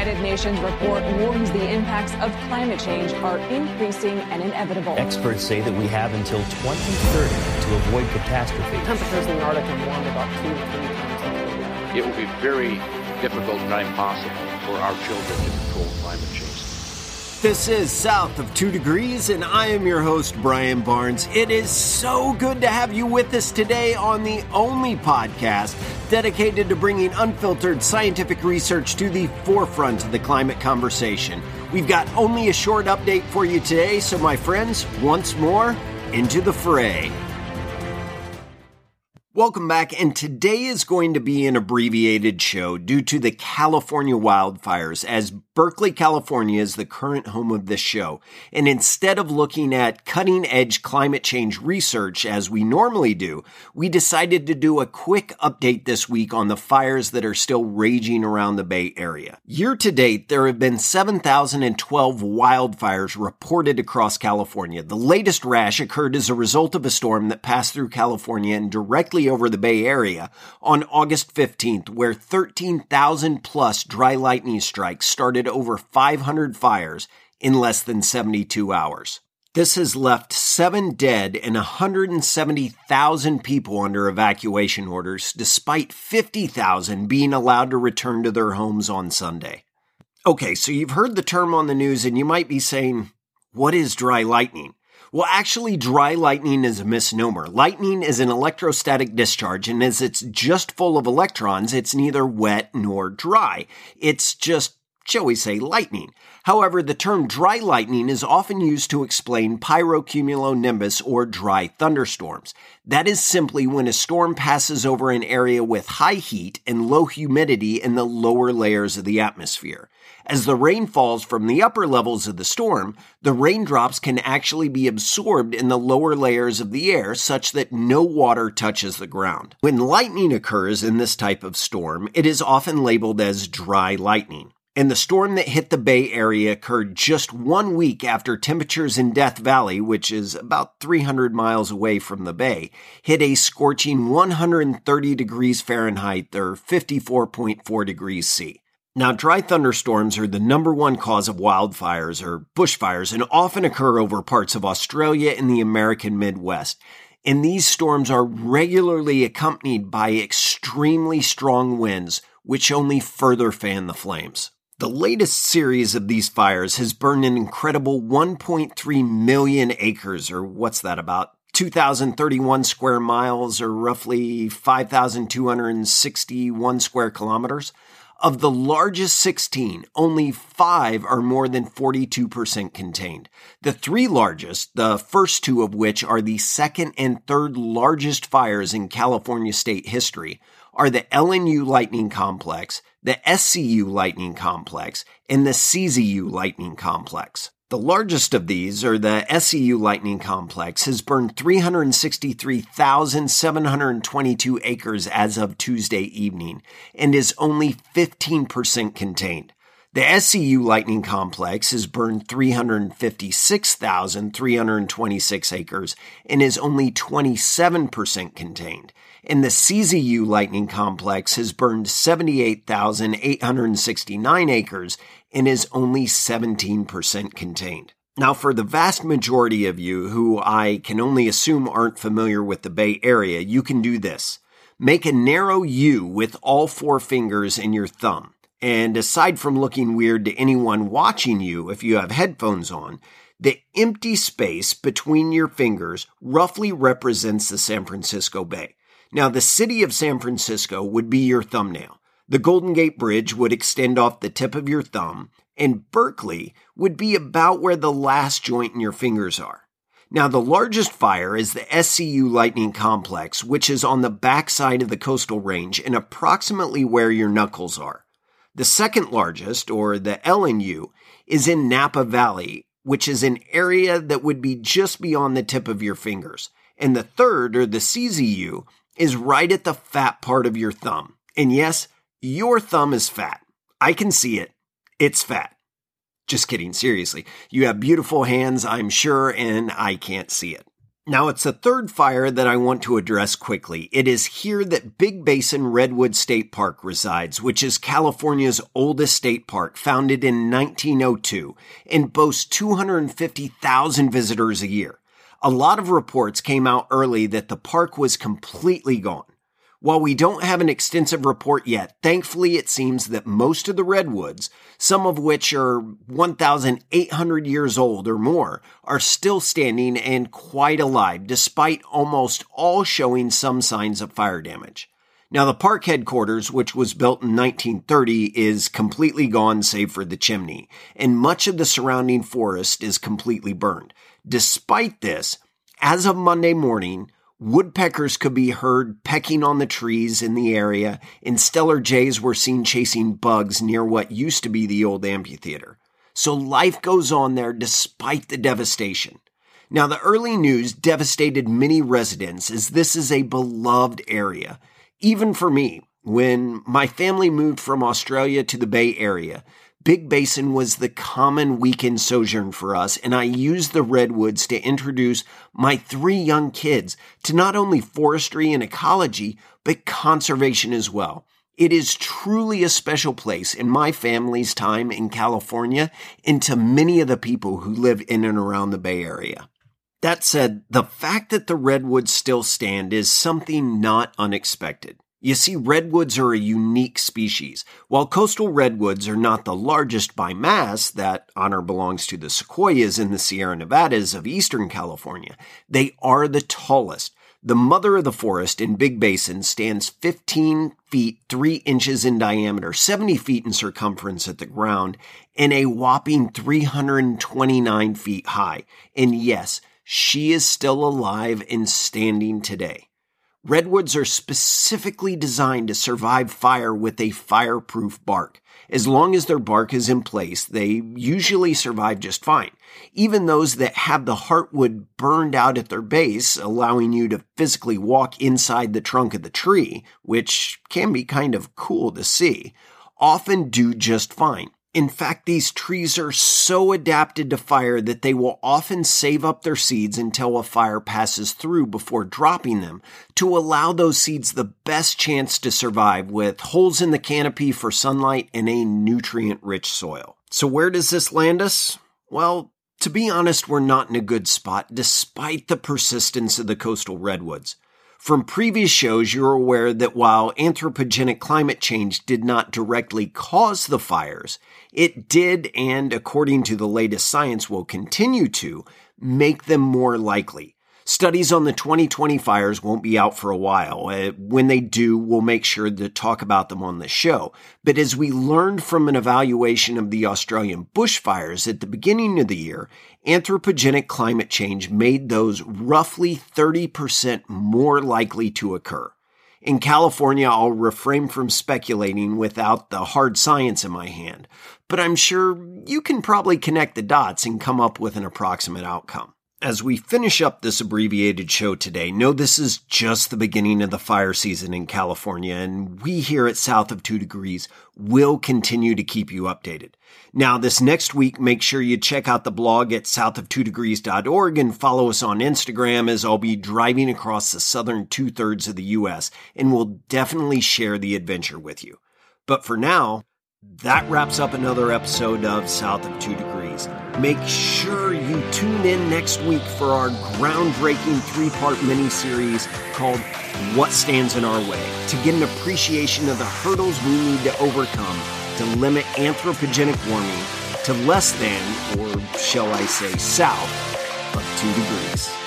United Nations report warns the impacts of climate change are increasing and inevitable. Experts say that we have until 2030 to avoid catastrophe. Temperatures in the Arctic have warmed about two to three times. It will be very difficult and impossible for our children to control climate change. This is South of 2 Degrees, and I am your host, Brian Barnes. It is so good to have you with us today on the only podcast dedicated to bringing unfiltered scientific research to the forefront of the climate conversation. We've got only a short update for you today, so my friends, once more, into the fray. Welcome back, and today is going to be an abbreviated show due to the California wildfires, as Berkeley, California is the current home of this show. And instead of looking at cutting edge climate change research as we normally do, we decided to do a quick update this week on the fires that are still raging around the Bay Area. Year to date, there have been 7,012 wildfires reported across California. The latest rash occurred as a result of a storm that passed through California and directly over the Bay Area on August 15th, where 13,000 plus dry lightning strikes started over 500 fires in less than 72 hours. This has left seven dead and 170,000 people under evacuation orders, despite 50,000 being allowed to return to their homes on Sunday. Okay, so you've heard the term on the news and you might be saying, what is dry lightning? Well, actually, dry lightning is a misnomer. Lightning is an electrostatic discharge, and as it's just full of electrons, it's neither wet nor dry. It's just shall we say, lightning. However, the term dry lightning is often used to explain pyrocumulonimbus or dry thunderstorms. That is simply when a storm passes over an area with high heat and low humidity in the lower layers of the atmosphere. As the rain falls from the upper levels of the storm, the raindrops can actually be absorbed in the lower layers of the air such that no water touches the ground. When lightning occurs in this type of storm, it is often labeled as dry lightning. And the storm that hit the Bay Area occurred just one week after temperatures in Death Valley, which is about 300 miles away from the Bay, hit a scorching 130 degrees Fahrenheit or 54.4 degrees C. Now, dry thunderstorms are the number one cause of wildfires or bushfires and often occur over parts of Australia and the American Midwest. And these storms are regularly accompanied by extremely strong winds, which only further fan the flames. The latest series of these fires has burned an incredible 1.3 million acres, or what's that about? 2,031 square miles, or roughly 5,261 square kilometers. Of the largest 16, only five are more than 42% contained. The three largest, the first two of which are the second and third largest fires in California state history, are the LNU Lightning Complex, the SCU Lightning Complex, and the CZU Lightning Complex. The largest of these, or the SCU Lightning Complex, has burned 363,722 acres as of Tuesday evening and is only 15% contained. The SCU Lightning Complex has burned 356,326 acres and is only 27% contained and the CZU Lightning Complex has burned 78,869 acres and is only 17% contained. Now, for the vast majority of you who I can only assume aren't familiar with the Bay Area, you can do this. Make a narrow U with all four fingers and your thumb. And aside from looking weird to anyone watching you if you have headphones on, the empty space between your fingers roughly represents the San Francisco Bay. Now, the city of San Francisco would be your thumbnail. The Golden Gate Bridge would extend off the tip of your thumb, and Berkeley would be about where the last joint in your fingers are. Now, the largest fire is the SCU Lightning Complex, which is on the backside of the coastal range and approximately where your knuckles are. The second largest, or the LNU, is in Napa Valley, which is an area that would be just beyond the tip of your fingers. And the third, or the CZU, is right at the fat part of your thumb. And yes, your thumb is fat. I can see it. It's fat. Just kidding, seriously. You have beautiful hands, I'm sure, and I can't see it. Now, it's the third fire that I want to address quickly. It is here that Big Basin Redwood State Park resides, which is California's oldest state park, founded in 1902, and boasts 250,000 visitors a year. A lot of reports came out early that the park was completely gone. While we don't have an extensive report yet, thankfully it seems that most of the redwoods, some of which are 1,800 years old or more, are still standing and quite alive, despite almost all showing some signs of fire damage. Now, the park headquarters, which was built in 1930, is completely gone save for the chimney, and much of the surrounding forest is completely burned. Despite this, as of Monday morning, Woodpeckers could be heard pecking on the trees in the area, and Steller jays were seen chasing bugs near what used to be the old amphitheater. So life goes on there despite the devastation. Now, the early news devastated many residents as this is a beloved area. Even for me, when my family moved from Australia to the Bay Area, Big Basin was the common weekend sojourn for us, and I used the redwoods to introduce my three young kids to not only forestry and ecology, but conservation as well. It is truly a special place in my family's time in California and to many of the people who live in and around the Bay Area. That said, the fact that the redwoods still stand is something not unexpected. You see, redwoods are a unique species. While coastal redwoods are not the largest by mass, that honor belongs to the sequoias in the Sierra Nevadas of eastern California, they are the tallest. The mother of the forest in Big Basin stands 15 feet 3 inches in diameter, 70 feet in circumference at the ground, and a whopping 329 feet high. And yes, she is still alive and standing today. Redwoods are specifically designed to survive fire with a fireproof bark. As long as their bark is in place, they usually survive just fine. Even those that have the heartwood burned out at their base, allowing you to physically walk inside the trunk of the tree, which can be kind of cool to see, often do just fine. In fact, these trees are so adapted to fire that they will often save up their seeds until a fire passes through before dropping them to allow those seeds the best chance to survive with holes in the canopy for sunlight and a nutrient rich soil. So, where does this land us? Well, to be honest, we're not in a good spot despite the persistence of the coastal redwoods. From previous shows, you're aware that while anthropogenic climate change did not directly cause the fires, it did, and according to the latest science, will continue to make them more likely. Studies on the 2020 fires won't be out for a while. Uh, when they do, we'll make sure to talk about them on the show. But as we learned from an evaluation of the Australian bushfires at the beginning of the year, anthropogenic climate change made those roughly 30% more likely to occur. In California, I'll refrain from speculating without the hard science in my hand, but I'm sure you can probably connect the dots and come up with an approximate outcome. As we finish up this abbreviated show today, know this is just the beginning of the fire season in California, and we here at South of 2 Degrees will continue to keep you updated. Now, this next week, make sure you check out the blog at southof2degrees.org and follow us on Instagram as I'll be driving across the southern two thirds of the U.S. and will definitely share the adventure with you. But for now, that wraps up another episode of South of 2 Degrees. Make sure you tune in next week for our groundbreaking three part mini series called What Stands in Our Way to get an appreciation of the hurdles we need to overcome to limit anthropogenic warming to less than, or shall I say, south of 2 degrees.